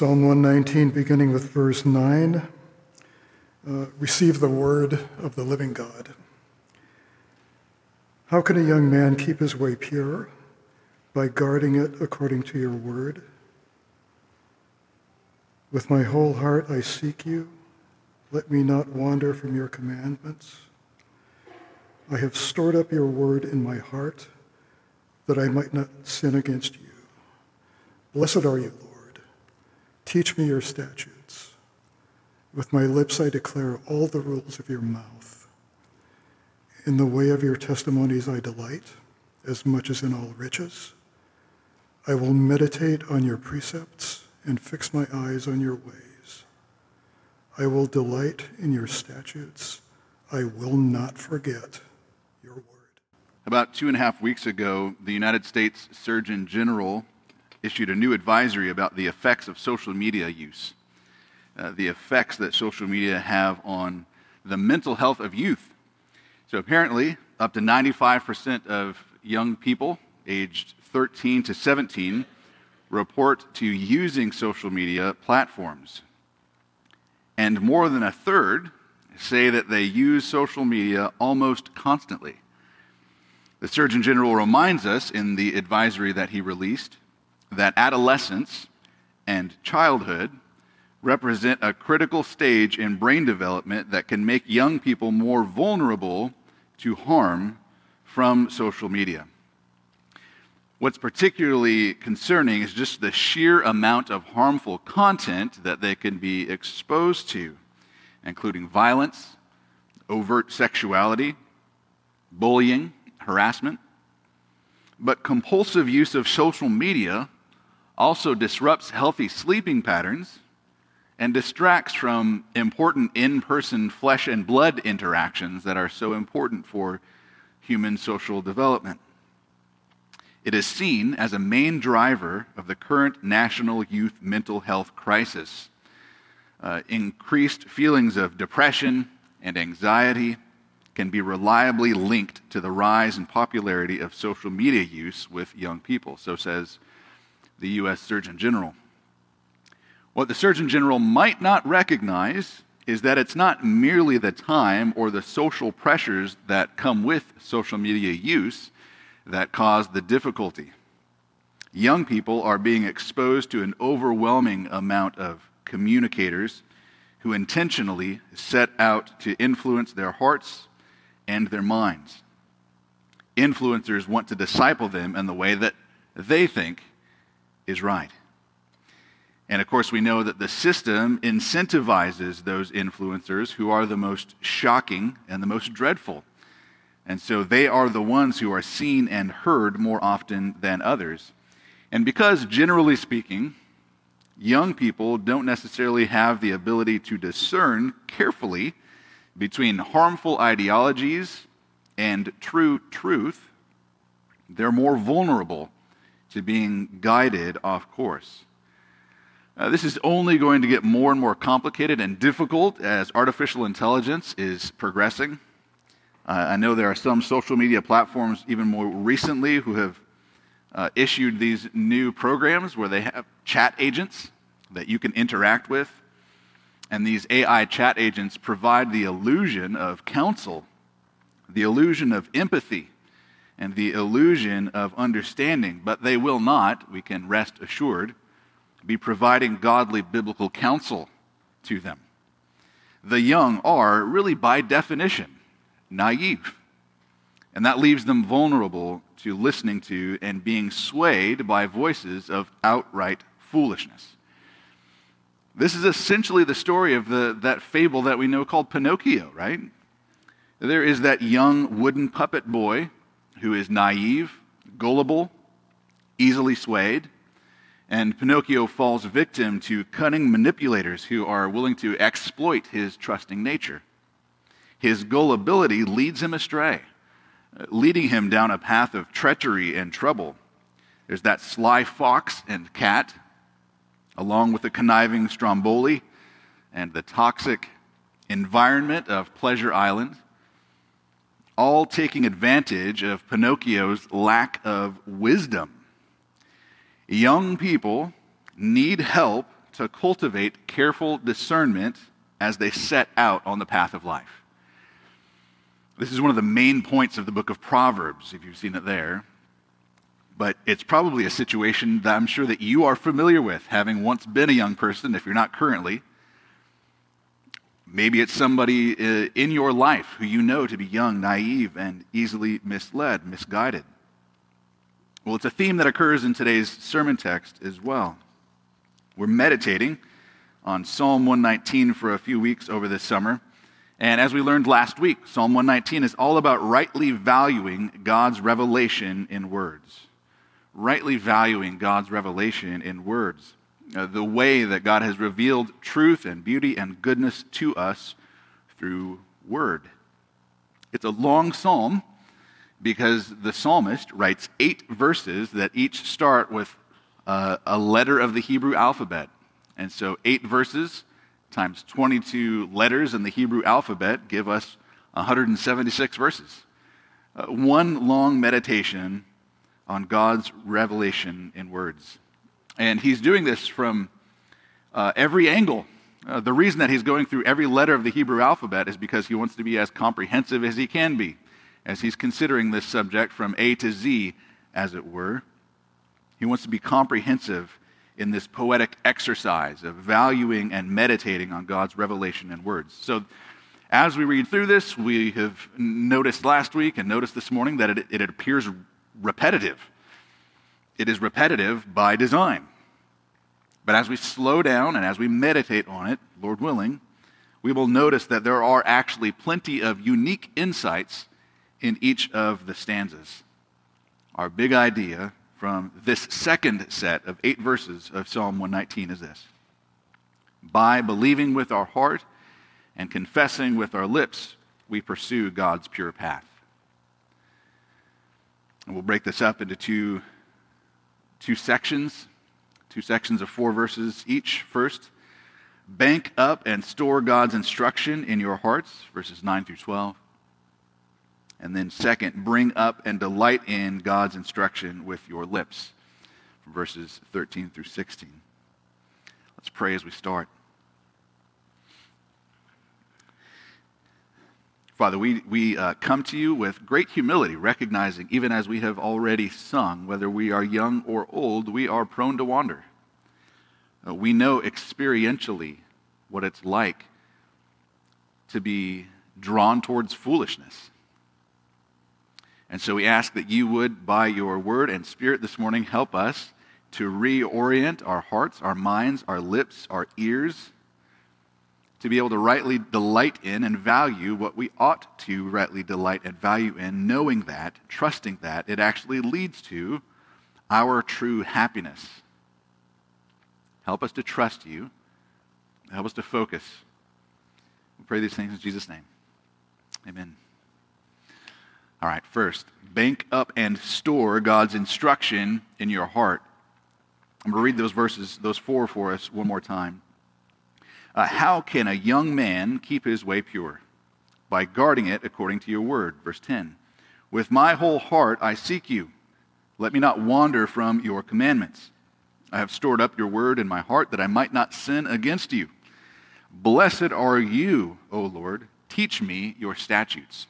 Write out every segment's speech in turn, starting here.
Psalm 119, beginning with verse 9. Uh, receive the word of the living God. How can a young man keep his way pure? By guarding it according to your word. With my whole heart I seek you. Let me not wander from your commandments. I have stored up your word in my heart that I might not sin against you. Blessed are you, Lord. Teach me your statutes. With my lips I declare all the rules of your mouth. In the way of your testimonies I delight, as much as in all riches. I will meditate on your precepts and fix my eyes on your ways. I will delight in your statutes. I will not forget your word. About two and a half weeks ago, the United States Surgeon General issued a new advisory about the effects of social media use, uh, the effects that social media have on the mental health of youth. So apparently, up to 95% of young people aged 13 to 17 report to using social media platforms. And more than a third say that they use social media almost constantly. The Surgeon General reminds us in the advisory that he released that adolescence and childhood represent a critical stage in brain development that can make young people more vulnerable to harm from social media. What's particularly concerning is just the sheer amount of harmful content that they can be exposed to, including violence, overt sexuality, bullying, harassment. But compulsive use of social media also disrupts healthy sleeping patterns and distracts from important in person flesh and blood interactions that are so important for human social development. It is seen as a main driver of the current national youth mental health crisis. Uh, increased feelings of depression and anxiety can be reliably linked to the rise in popularity of social media use with young people, so says the U.S. Surgeon General. What the Surgeon General might not recognize is that it's not merely the time or the social pressures that come with social media use that cause the difficulty. Young people are being exposed to an overwhelming amount of communicators who intentionally set out to influence their hearts and their minds. Influencers want to disciple them in the way that they think is right. And of course, we know that the system incentivizes those influencers who are the most shocking and the most dreadful. And so they are the ones who are seen and heard more often than others. And because, generally speaking, young people don't necessarily have the ability to discern carefully between harmful ideologies and true truth, they're more vulnerable to being guided off course. Uh, this is only going to get more and more complicated and difficult as artificial intelligence is progressing. Uh, I know there are some social media platforms, even more recently, who have uh, issued these new programs where they have chat agents that you can interact with. And these AI chat agents provide the illusion of counsel, the illusion of empathy, and the illusion of understanding, but they will not, we can rest assured, be providing godly biblical counsel to them. The young are, really by definition, naive. And that leaves them vulnerable to listening to and being swayed by voices of outright foolishness. This is essentially the story of the, that fable that we know called Pinocchio, right? There is that young wooden puppet boy who is naive, gullible, easily swayed, and Pinocchio falls victim to cunning manipulators who are willing to exploit his trusting nature. His gullibility leads him astray, leading him down a path of treachery and trouble. There's that sly fox and cat, along with the conniving Stromboli and the toxic environment of Pleasure Island all taking advantage of Pinocchio's lack of wisdom. Young people need help to cultivate careful discernment as they set out on the path of life. This is one of the main points of the book of Proverbs, if you've seen it there. But it's probably a situation that I'm sure that you are familiar with, having once been a young person, if you're not currently. Maybe it's somebody uh, in your life who you know to be young, naive, and easily misled, misguided. Well, it's a theme that occurs in today's sermon text as well. We're meditating on Psalm 119 for a few weeks over this summer. And as we learned last week, Psalm 119 is all about rightly valuing God's revelation in words. Rightly valuing God's revelation in words uh, the way that God has revealed truth and beauty and goodness to us through word. It's a long psalm because the psalmist writes eight verses that each start with uh, a letter of the Hebrew alphabet. And so, eight verses times 22 letters in the Hebrew alphabet give us 176 verses. Uh, one long meditation on God's revelation in words. And he's doing this from uh, every angle. Uh, the reason that he's going through every letter of the Hebrew alphabet is because he wants to be as comprehensive as he can be, as he's considering this subject from A to Z, as it were. He wants to be comprehensive in this poetic exercise of valuing and meditating on God's revelation and words. So, as we read through this, we have noticed last week and noticed this morning that it, it appears repetitive. It is repetitive by design. But as we slow down and as we meditate on it, Lord willing, we will notice that there are actually plenty of unique insights in each of the stanzas. Our big idea from this second set of eight verses of Psalm 119 is this By believing with our heart and confessing with our lips, we pursue God's pure path. And we'll break this up into two two sections, two sections of four verses each. First, bank up and store God's instruction in your hearts, verses 9 through 12. And then, second, bring up and delight in God's instruction with your lips, verses 13 through 16. Let's pray as we start. Father, we, we uh, come to you with great humility, recognizing, even as we have already sung, whether we are young or old, we are prone to wander. Uh, we know experientially what it's like to be drawn towards foolishness. And so we ask that you would, by your word and spirit this morning, help us to reorient our hearts, our minds, our lips, our ears to be able to rightly delight in and value what we ought to rightly delight and value in, knowing that, trusting that, it actually leads to our true happiness. Help us to trust you. Help us to focus. We pray these things in Jesus' name. Amen. All right, first, bank up and store God's instruction in your heart. I'm going to read those verses, those four for us one more time. Uh, how can a young man keep his way pure? By guarding it according to your word. Verse 10. With my whole heart I seek you. Let me not wander from your commandments. I have stored up your word in my heart that I might not sin against you. Blessed are you, O Lord. Teach me your statutes.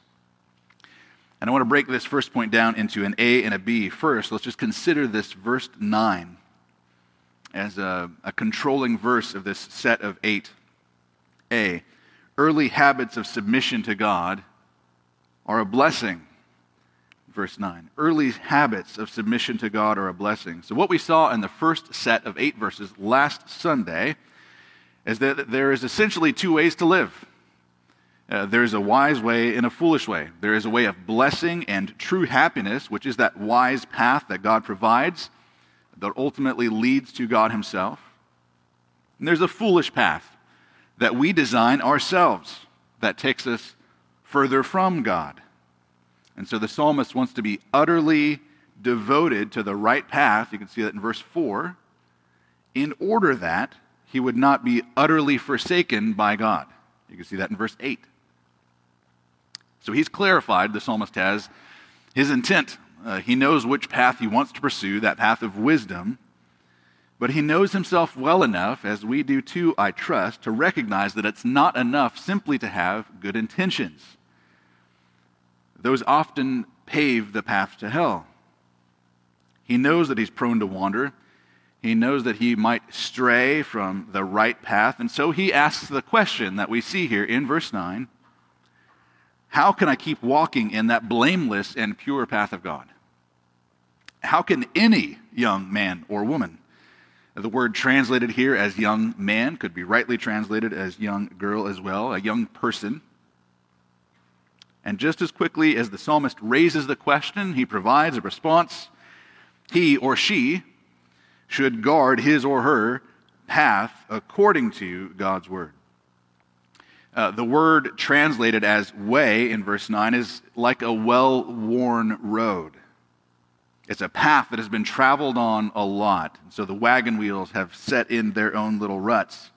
And I want to break this first point down into an A and a B. First, let's just consider this verse 9 as a, a controlling verse of this set of eight. A. Early habits of submission to God are a blessing. Verse 9. Early habits of submission to God are a blessing. So, what we saw in the first set of eight verses last Sunday is that there is essentially two ways to live. Uh, there's a wise way and a foolish way. There is a way of blessing and true happiness, which is that wise path that God provides that ultimately leads to God Himself. And there's a foolish path that we design ourselves that takes us further from God. And so the psalmist wants to be utterly devoted to the right path. You can see that in verse 4, in order that he would not be utterly forsaken by God. You can see that in verse 8. So he's clarified, the psalmist has, his intent uh, he knows which path he wants to pursue, that path of wisdom. But he knows himself well enough, as we do too, I trust, to recognize that it's not enough simply to have good intentions. Those often pave the path to hell. He knows that he's prone to wander. He knows that he might stray from the right path. And so he asks the question that we see here in verse 9 How can I keep walking in that blameless and pure path of God? How can any young man or woman, the word translated here as young man could be rightly translated as young girl as well, a young person. And just as quickly as the psalmist raises the question, he provides a response. He or she should guard his or her path according to God's word. Uh, the word translated as way in verse 9 is like a well worn road. It's a path that has been traveled on a lot. So the wagon wheels have set in their own little ruts.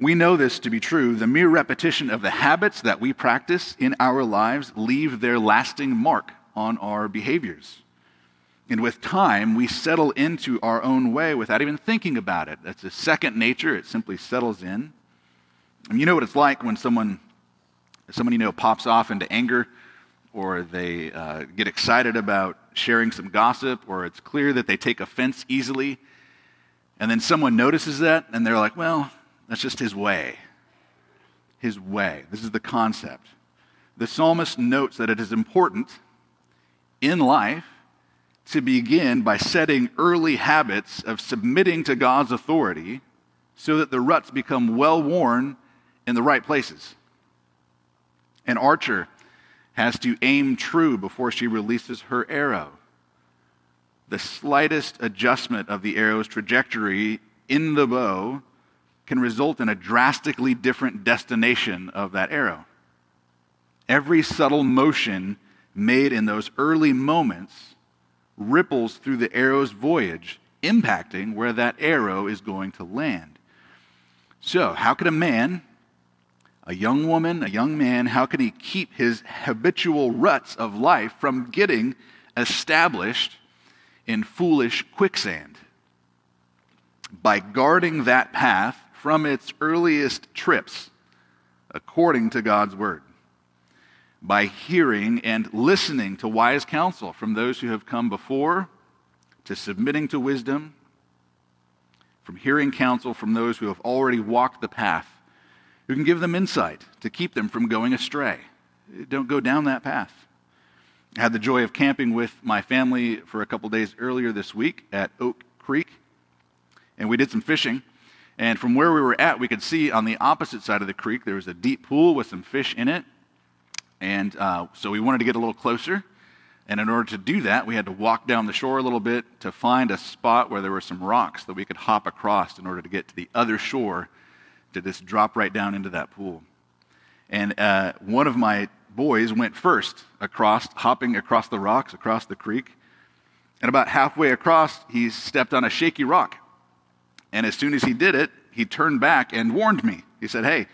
We know this to be true. The mere repetition of the habits that we practice in our lives leave their lasting mark on our behaviors. And with time, we settle into our own way without even thinking about it. That's a second nature, it simply settles in. And you know what it's like when someone, someone you know pops off into anger or they uh, get excited about sharing some gossip, or it's clear that they take offense easily. And then someone notices that, and they're like, well, that's just his way. His way. This is the concept. The psalmist notes that it is important in life to begin by setting early habits of submitting to God's authority so that the ruts become well worn in the right places. An archer has to aim true before she releases her arrow. The slightest adjustment of the arrow's trajectory in the bow can result in a drastically different destination of that arrow. Every subtle motion made in those early moments ripples through the arrow's voyage, impacting where that arrow is going to land. So, how could a man a young woman, a young man, how can he keep his habitual ruts of life from getting established in foolish quicksand? By guarding that path from its earliest trips, according to God's word. By hearing and listening to wise counsel from those who have come before, to submitting to wisdom, from hearing counsel from those who have already walked the path who can give them insight to keep them from going astray. Don't go down that path. I had the joy of camping with my family for a couple days earlier this week at Oak Creek, and we did some fishing. And from where we were at, we could see on the opposite side of the creek there was a deep pool with some fish in it. And uh, so we wanted to get a little closer. And in order to do that, we had to walk down the shore a little bit to find a spot where there were some rocks that we could hop across in order to get to the other shore to just drop right down into that pool. And uh, one of my boys went first across, hopping across the rocks, across the creek. And about halfway across, he stepped on a shaky rock. And as soon as he did it, he turned back and warned me. He said, Hey,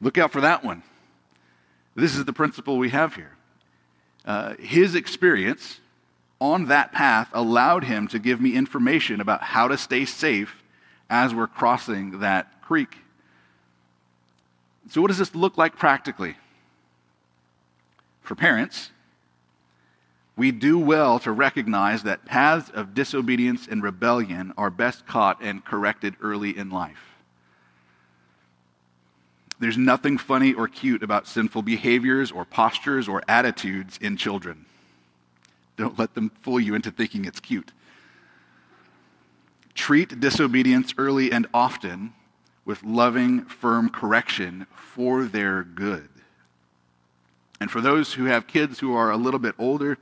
look out for that one. This is the principle we have here. Uh, his experience on that path allowed him to give me information about how to stay safe as we're crossing that creek. So, what does this look like practically? For parents, we do well to recognize that paths of disobedience and rebellion are best caught and corrected early in life. There's nothing funny or cute about sinful behaviors or postures or attitudes in children. Don't let them fool you into thinking it's cute. Treat disobedience early and often with loving, firm correction for their good. And for those who have kids who are a little bit older,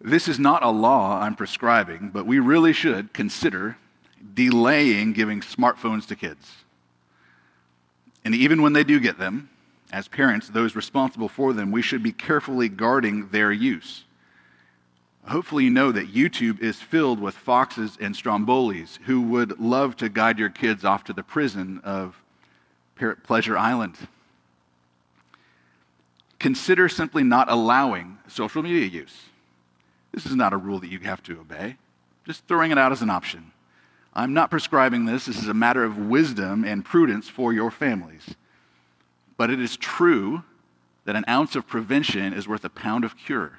this is not a law I'm prescribing, but we really should consider delaying giving smartphones to kids. And even when they do get them, as parents, those responsible for them, we should be carefully guarding their use. Hopefully, you know that YouTube is filled with foxes and strombolis who would love to guide your kids off to the prison of Pleasure Island. Consider simply not allowing social media use. This is not a rule that you have to obey. Just throwing it out as an option. I'm not prescribing this. This is a matter of wisdom and prudence for your families. But it is true that an ounce of prevention is worth a pound of cure.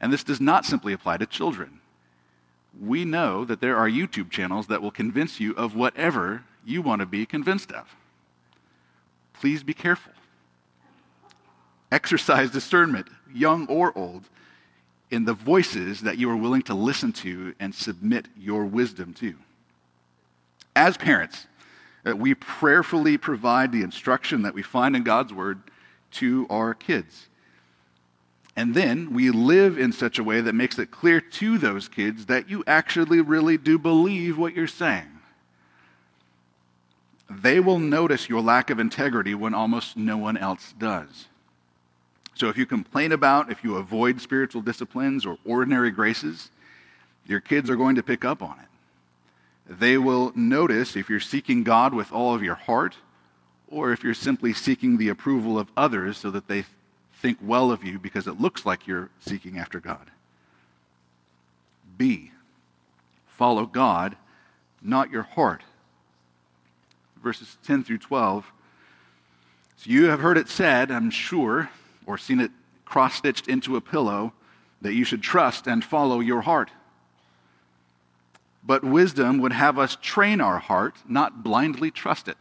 And this does not simply apply to children. We know that there are YouTube channels that will convince you of whatever you want to be convinced of. Please be careful. Exercise discernment, young or old, in the voices that you are willing to listen to and submit your wisdom to. As parents, uh, we prayerfully provide the instruction that we find in God's Word to our kids. And then we live in such a way that makes it clear to those kids that you actually really do believe what you're saying. They will notice your lack of integrity when almost no one else does. So if you complain about, if you avoid spiritual disciplines or ordinary graces, your kids are going to pick up on it. They will notice if you're seeking God with all of your heart or if you're simply seeking the approval of others so that they think well of you because it looks like you're seeking after God. B, follow God, not your heart. Verses 10 through 12. So you have heard it said, I'm sure, or seen it cross stitched into a pillow, that you should trust and follow your heart. But wisdom would have us train our heart, not blindly trust it.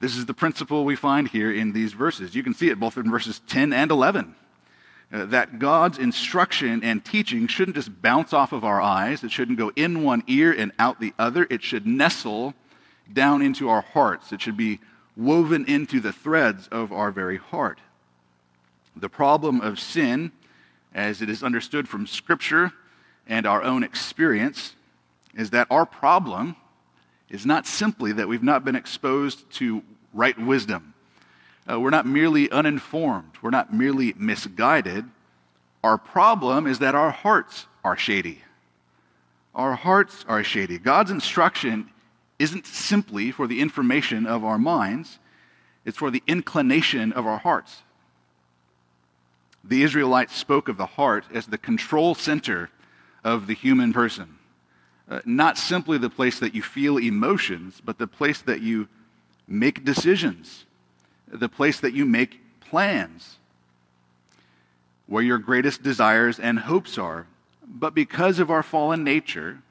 This is the principle we find here in these verses. You can see it both in verses 10 and 11. Uh, that God's instruction and teaching shouldn't just bounce off of our eyes, it shouldn't go in one ear and out the other. It should nestle down into our hearts, it should be woven into the threads of our very heart. The problem of sin, as it is understood from Scripture and our own experience, is that our problem is not simply that we've not been exposed to right wisdom. Uh, we're not merely uninformed, we're not merely misguided. Our problem is that our hearts are shady. Our hearts are shady. God's instruction isn't simply for the information of our minds, it's for the inclination of our hearts. The Israelites spoke of the heart as the control center of the human person. Uh, not simply the place that you feel emotions, but the place that you make decisions, the place that you make plans, where your greatest desires and hopes are. But because of our fallen nature,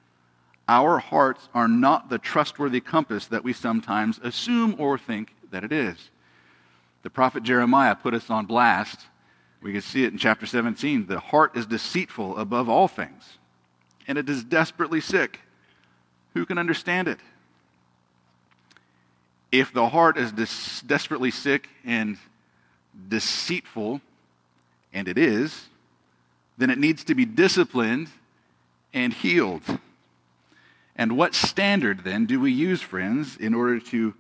our hearts are not the trustworthy compass that we sometimes assume or think that it is. The prophet Jeremiah put us on blast. We can see it in chapter 17. The heart is deceitful above all things and it is desperately sick. Who can understand it? If the heart is des- desperately sick and deceitful, and it is, then it needs to be disciplined and healed. And what standard then do we use, friends, in order to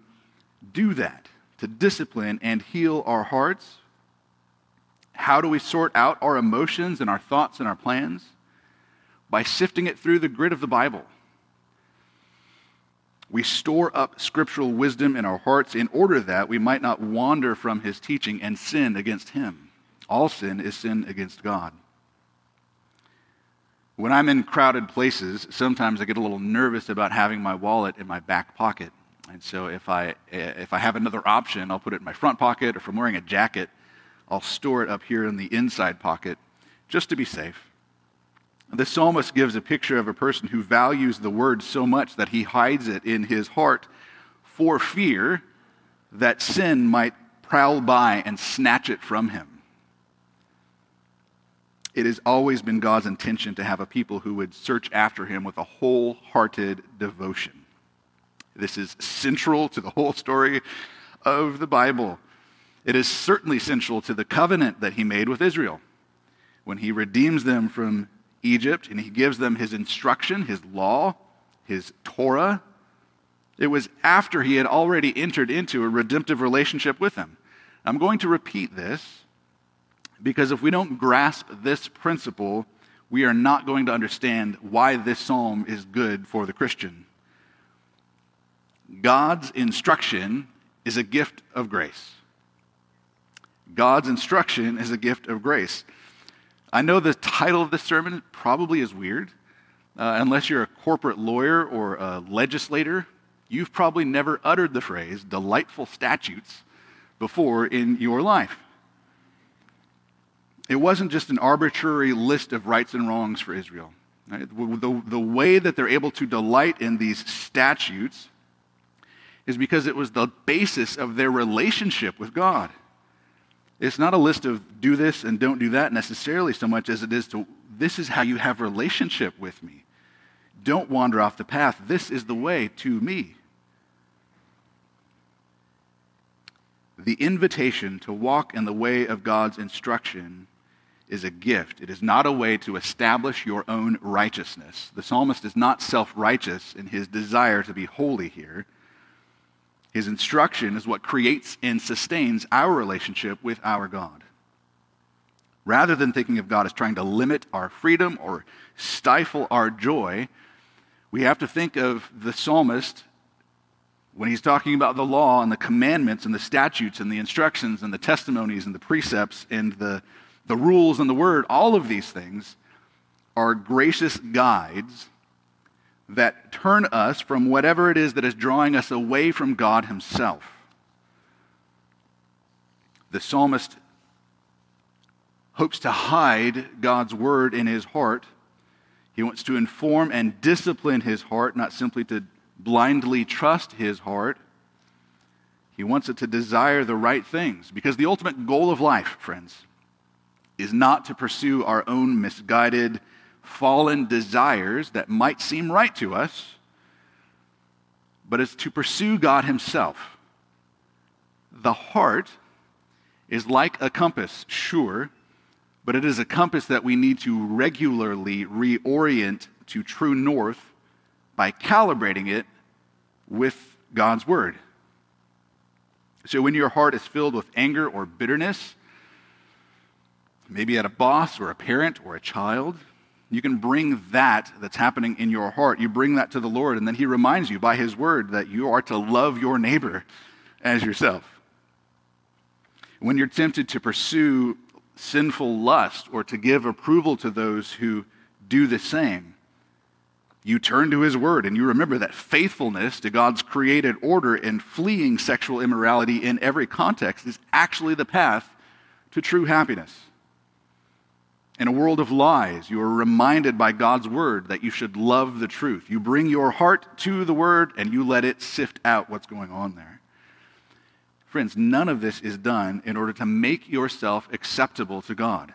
do that, to discipline and heal our hearts? How do we sort out our emotions and our thoughts and our plans? By sifting it through the grid of the Bible. We store up scriptural wisdom in our hearts in order that we might not wander from his teaching and sin against him. All sin is sin against God. When I'm in crowded places, sometimes I get a little nervous about having my wallet in my back pocket. And so if I, if I have another option, I'll put it in my front pocket, or if I'm wearing a jacket, I'll store it up here in the inside pocket just to be safe. The psalmist gives a picture of a person who values the word so much that he hides it in his heart for fear that sin might prowl by and snatch it from him. It has always been God's intention to have a people who would search after him with a wholehearted devotion. This is central to the whole story of the Bible. It is certainly central to the covenant that he made with Israel when he redeems them from Egypt and he gives them his instruction, his law, his Torah. It was after he had already entered into a redemptive relationship with them. I'm going to repeat this because if we don't grasp this principle, we are not going to understand why this psalm is good for the Christian. God's instruction is a gift of grace. God's instruction is a gift of grace. I know the title of this sermon probably is weird, uh, unless you're a corporate lawyer or a legislator, you've probably never uttered the phrase delightful statutes before in your life. It wasn't just an arbitrary list of rights and wrongs for Israel. Right? The, the way that they're able to delight in these statutes is because it was the basis of their relationship with God. It's not a list of do this and don't do that necessarily so much as it is to this is how you have relationship with me. Don't wander off the path. This is the way to me. The invitation to walk in the way of God's instruction is a gift. It is not a way to establish your own righteousness. The psalmist is not self righteous in his desire to be holy here. His instruction is what creates and sustains our relationship with our God. Rather than thinking of God as trying to limit our freedom or stifle our joy, we have to think of the psalmist when he's talking about the law and the commandments and the statutes and the instructions and the testimonies and the precepts and the, the rules and the word, all of these things are gracious guides that turn us from whatever it is that is drawing us away from God Himself. The psalmist hopes to hide God's word in his heart. He wants to inform and discipline his heart, not simply to blindly trust his heart. He wants it to desire the right things because the ultimate goal of life, friends, is not to pursue our own misguided, fallen desires that might seem right to us, but it's to pursue God Himself. The heart is like a compass, sure, but it is a compass that we need to regularly reorient to true north by calibrating it with God's Word. So when your heart is filled with anger or bitterness, maybe at a boss or a parent or a child, you can bring that that's happening in your heart, you bring that to the Lord, and then He reminds you by His word that you are to love your neighbor as yourself. When you're tempted to pursue sinful lust or to give approval to those who do the same, you turn to His word and you remember that faithfulness to God's created order and fleeing sexual immorality in every context is actually the path to true happiness. In a world of lies, you are reminded by God's word that you should love the truth. You bring your heart to the word and you let it sift out what's going on there. Friends, none of this is done in order to make yourself acceptable to God.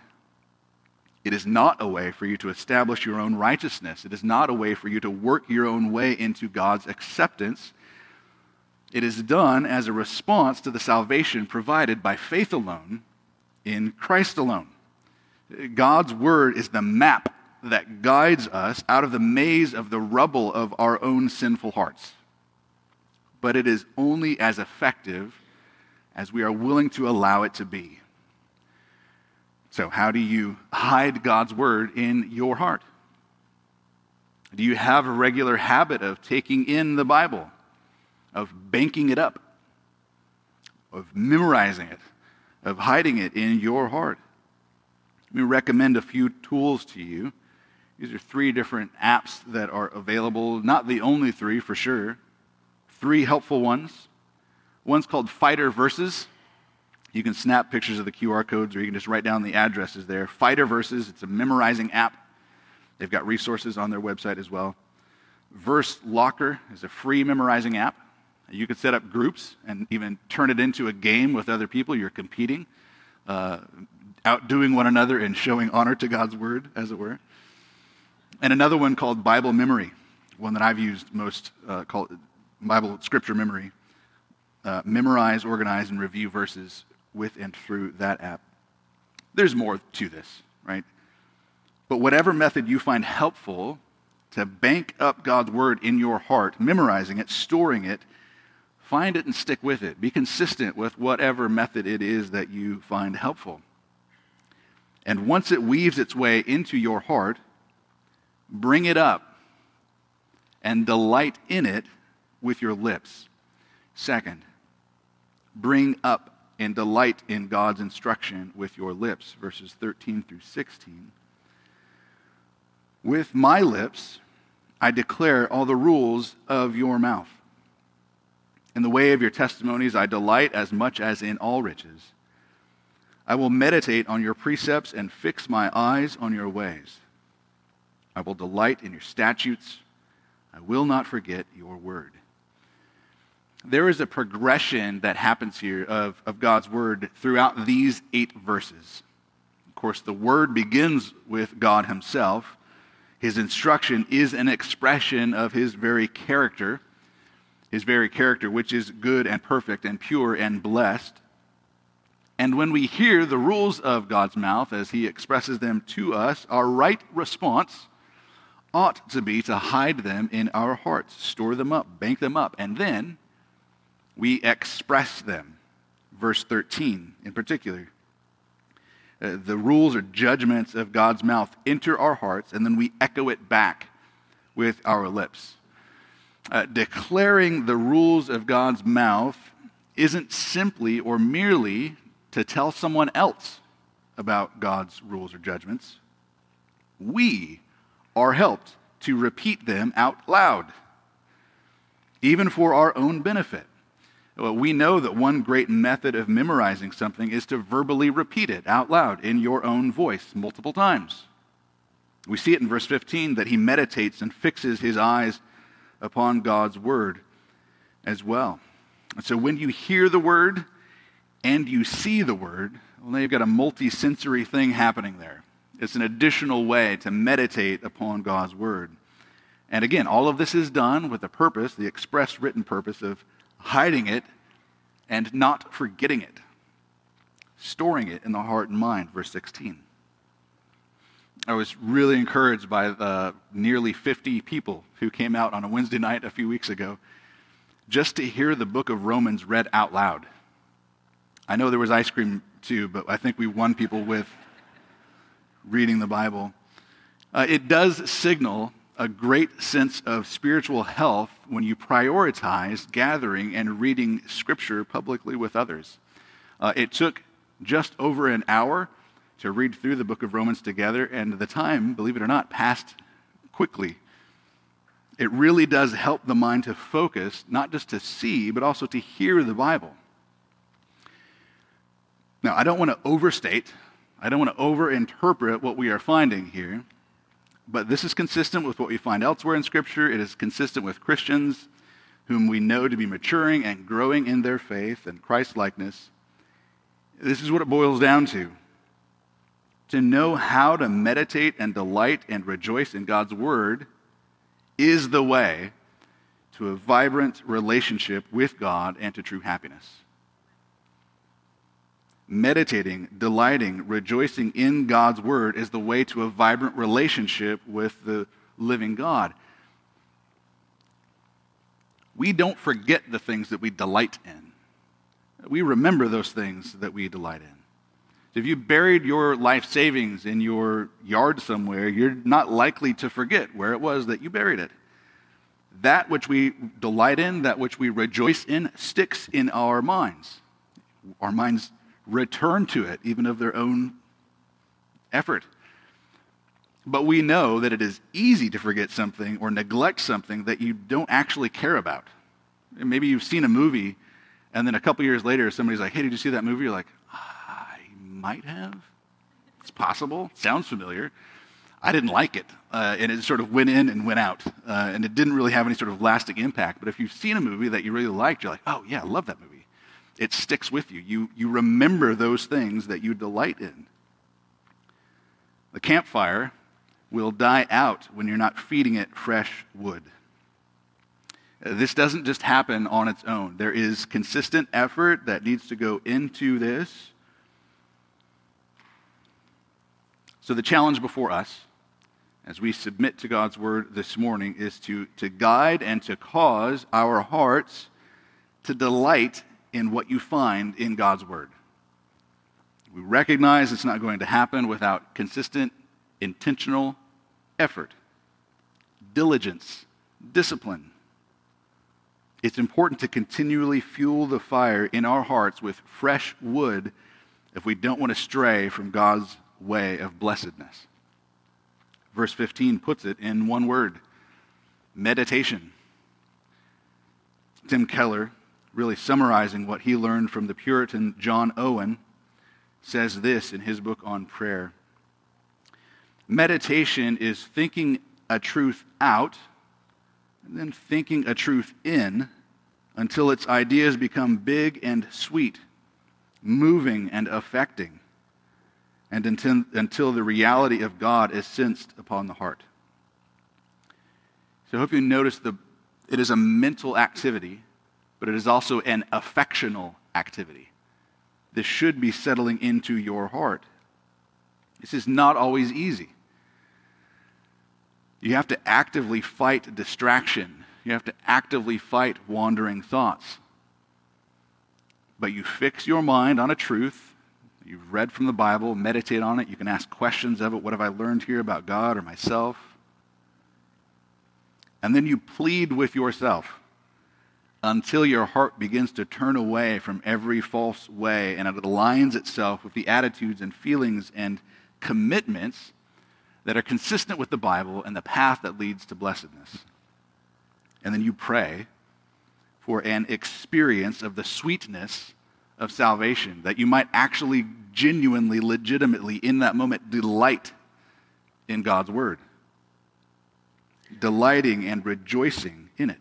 It is not a way for you to establish your own righteousness. It is not a way for you to work your own way into God's acceptance. It is done as a response to the salvation provided by faith alone in Christ alone. God's word is the map that guides us out of the maze of the rubble of our own sinful hearts. But it is only as effective as we are willing to allow it to be. So, how do you hide God's word in your heart? Do you have a regular habit of taking in the Bible, of banking it up, of memorizing it, of hiding it in your heart? Let me recommend a few tools to you. These are three different apps that are available, not the only three for sure. Three helpful ones. One's called Fighter Verses. You can snap pictures of the QR codes or you can just write down the addresses there. Fighter Verses, it's a memorizing app. They've got resources on their website as well. Verse Locker is a free memorizing app. You can set up groups and even turn it into a game with other people. You're competing. Uh, outdoing one another and showing honor to God's word, as it were. And another one called Bible Memory, one that I've used most, uh, called Bible Scripture Memory. Uh, memorize, organize, and review verses with and through that app. There's more to this, right? But whatever method you find helpful to bank up God's word in your heart, memorizing it, storing it, find it and stick with it. Be consistent with whatever method it is that you find helpful. And once it weaves its way into your heart, bring it up and delight in it with your lips. Second, bring up and delight in God's instruction with your lips, verses 13 through 16. With my lips, I declare all the rules of your mouth. In the way of your testimonies, I delight as much as in all riches. I will meditate on your precepts and fix my eyes on your ways. I will delight in your statutes. I will not forget your word. There is a progression that happens here of, of God's word throughout these eight verses. Of course, the word begins with God himself. His instruction is an expression of his very character his very character, which is good and perfect and pure and blessed. And when we hear the rules of God's mouth as he expresses them to us, our right response ought to be to hide them in our hearts, store them up, bank them up, and then we express them. Verse 13 in particular. Uh, the rules or judgments of God's mouth enter our hearts, and then we echo it back with our lips uh, declaring the rules of God's mouth isn't simply or merely to tell someone else about God's rules or judgments. We are helped to repeat them out loud, even for our own benefit. Well, we know that one great method of memorizing something is to verbally repeat it out loud in your own voice multiple times. We see it in verse 15 that he meditates and fixes his eyes upon God's word as well. And so when you hear the word and you see the word, well, now you've got a multi-sensory thing happening there. It's an additional way to meditate upon God's word. And again, all of this is done with the purpose, the express written purpose of hiding it and not forgetting it, storing it in the heart and mind, verse 16. I was really encouraged by the nearly 50 people who came out on a Wednesday night a few weeks ago just to hear the book of Romans read out loud. I know there was ice cream too, but I think we won people with reading the Bible. Uh, it does signal a great sense of spiritual health when you prioritize gathering and reading Scripture publicly with others. Uh, it took just over an hour to read through the book of Romans together, and the time, believe it or not, passed quickly. It really does help the mind to focus, not just to see, but also to hear the Bible. Now, I don't want to overstate, I don't want to overinterpret what we are finding here, but this is consistent with what we find elsewhere in Scripture. It is consistent with Christians whom we know to be maturing and growing in their faith and Christ likeness. This is what it boils down to to know how to meditate and delight and rejoice in God's word is the way to a vibrant relationship with God and to true happiness. Meditating, delighting, rejoicing in God's word is the way to a vibrant relationship with the living God. We don't forget the things that we delight in. We remember those things that we delight in. If you buried your life savings in your yard somewhere, you're not likely to forget where it was that you buried it. That which we delight in, that which we rejoice in, sticks in our minds. Our minds return to it, even of their own effort. But we know that it is easy to forget something or neglect something that you don't actually care about. maybe you've seen a movie, and then a couple years later, somebody's like, hey, did you see that movie? You're like, I might have. It's possible. Sounds familiar. I didn't like it, uh, and it sort of went in and went out, uh, and it didn't really have any sort of lasting impact. But if you've seen a movie that you really liked, you're like, oh, yeah, I love that movie. It sticks with you. You, you remember those things that you delight in. The campfire will die out when you're not feeding it fresh wood. This doesn't just happen on its own. There is consistent effort that needs to go into this. So, the challenge before us as we submit to God's word this morning is to, to guide and to cause our hearts to delight in what you find in God's word. We recognize it's not going to happen without consistent, intentional effort, diligence, discipline. It's important to continually fuel the fire in our hearts with fresh wood if we don't want to stray from God's way of blessedness. Verse 15 puts it in one word meditation. Tim Keller, really summarizing what he learned from the Puritan John Owen, says this in his book on prayer. Meditation is thinking a truth out and then thinking a truth in until its ideas become big and sweet, moving and affecting, and until, the reality of God is sensed upon the heart. So I hope you notice the, it is a mental activity, but it is also an affectional activity. This should be settling into your heart. This is not always easy. You have to actively fight distraction. You have to actively fight wandering thoughts. But you fix your mind on a truth. You've read from the Bible, meditate on it. You can ask questions of it. What have I learned here about God or myself? And then you plead with yourself until your heart begins to turn away from every false way and it aligns itself with the attitudes and feelings and commitments that are consistent with the Bible and the path that leads to blessedness. And then you pray for an experience of the sweetness of salvation, that you might actually genuinely, legitimately, in that moment, delight in God's word, delighting and rejoicing in it.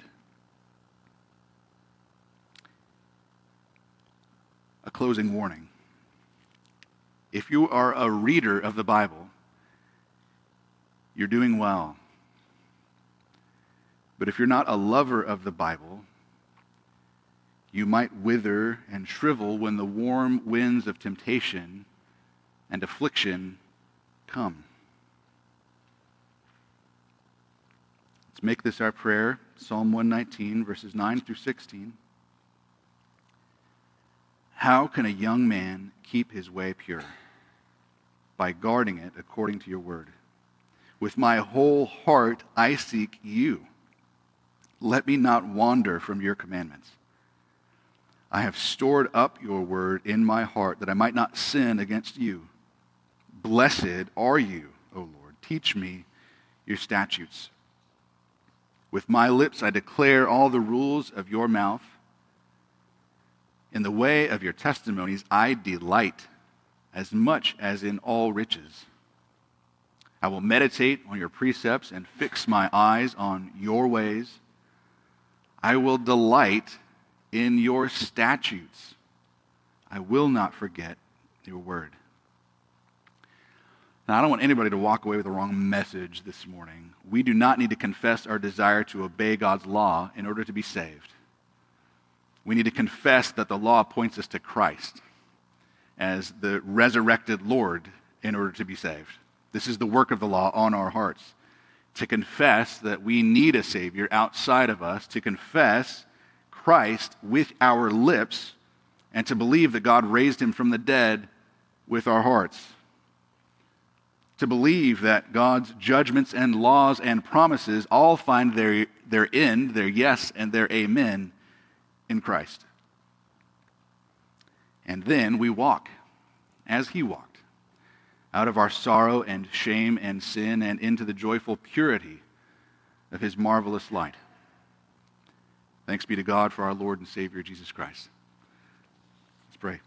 Closing warning. If you are a reader of the Bible, you're doing well. But if you're not a lover of the Bible, you might wither and shrivel when the warm winds of temptation and affliction come. Let's make this our prayer Psalm 119, verses 9 through 16. How can a young man keep his way pure? By guarding it according to your word. With my whole heart I seek you. Let me not wander from your commandments. I have stored up your word in my heart that I might not sin against you. Blessed are you, O Lord. Teach me your statutes. With my lips I declare all the rules of your mouth. In the way of your testimonies I delight as much as in all riches. I will meditate on your precepts and fix my eyes on your ways. I will delight in your statutes. I will not forget your word. Now, I don't want anybody to walk away with the wrong message this morning. We do not need to confess our desire to obey God's law in order to be saved. We need to confess that the law points us to Christ as the resurrected Lord in order to be saved. This is the work of the law on our hearts. To confess that we need a Savior outside of us, to confess Christ with our lips, and to believe that God raised him from the dead with our hearts. To believe that God's judgments and laws and promises all find their, their end, their yes, and their amen in Christ. And then we walk as he walked out of our sorrow and shame and sin and into the joyful purity of his marvelous light. Thanks be to God for our Lord and Savior Jesus Christ. Let's pray.